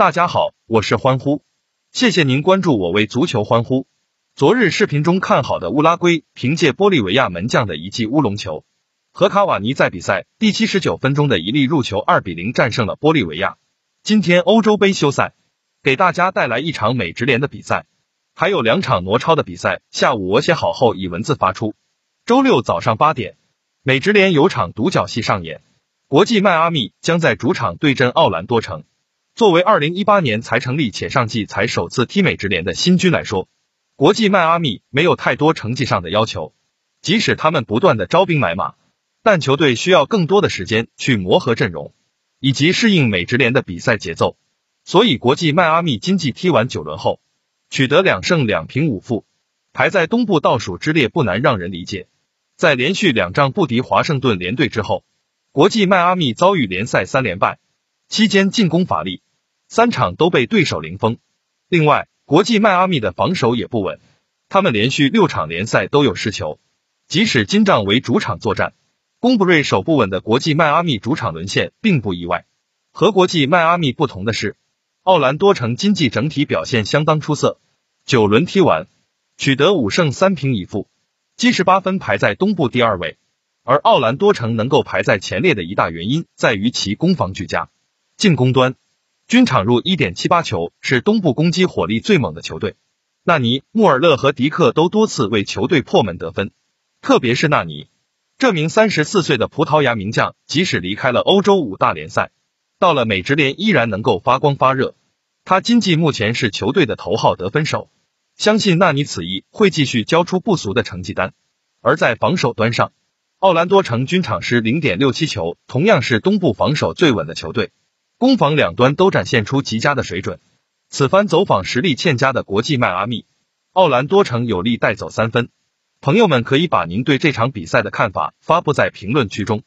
大家好，我是欢呼，谢谢您关注我为足球欢呼。昨日视频中看好的乌拉圭，凭借玻利维亚门将的一记乌龙球，和卡瓦尼在比赛第七十九分钟的一粒入球，二比零战胜了玻利维亚。今天欧洲杯休赛，给大家带来一场美职联的比赛，还有两场挪超的比赛。下午我写好后以文字发出。周六早上八点，美职联有场独角戏上演，国际迈阿密将在主场对阵奥兰多城。作为二零一八年才成立且上季才首次踢美职联的新军来说，国际迈阿密没有太多成绩上的要求。即使他们不断的招兵买马，但球队需要更多的时间去磨合阵容，以及适应美职联的比赛节奏。所以，国际迈阿密今季踢完九轮后，取得两胜两平五负，排在东部倒数之列，不难让人理解。在连续两仗不敌华盛顿联队之后，国际迈阿密遭遇联赛三连败，期间进攻乏力。三场都被对手零封。另外，国际迈阿密的防守也不稳，他们连续六场联赛都有失球。即使金帐为主场作战，公布瑞守不稳的国际迈阿密主场沦陷并不意外。和国际迈阿密不同的是，奥兰多城经济整体表现相当出色，九轮踢完取得五胜三平一负，积十八分排在东部第二位。而奥兰多城能够排在前列的一大原因在于其攻防俱佳，进攻端。均场入一点七八球，是东部攻击火力最猛的球队。纳尼、穆尔勒和迪克都多次为球队破门得分，特别是纳尼这名三十四岁的葡萄牙名将，即使离开了欧洲五大联赛，到了美职联依然能够发光发热。他今季目前是球队的头号得分手，相信纳尼此役会继续交出不俗的成绩单。而在防守端上，奥兰多城均场失零点六七球，同样是东部防守最稳的球队。攻防两端都展现出极佳的水准。此番走访实力欠佳的国际迈阿密，奥兰多城有力带走三分。朋友们可以把您对这场比赛的看法发布在评论区中。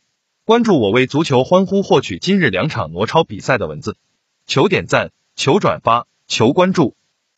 关注我为足球欢呼，获取今日两场挪超比赛的文字。求点赞，求转发，求关注。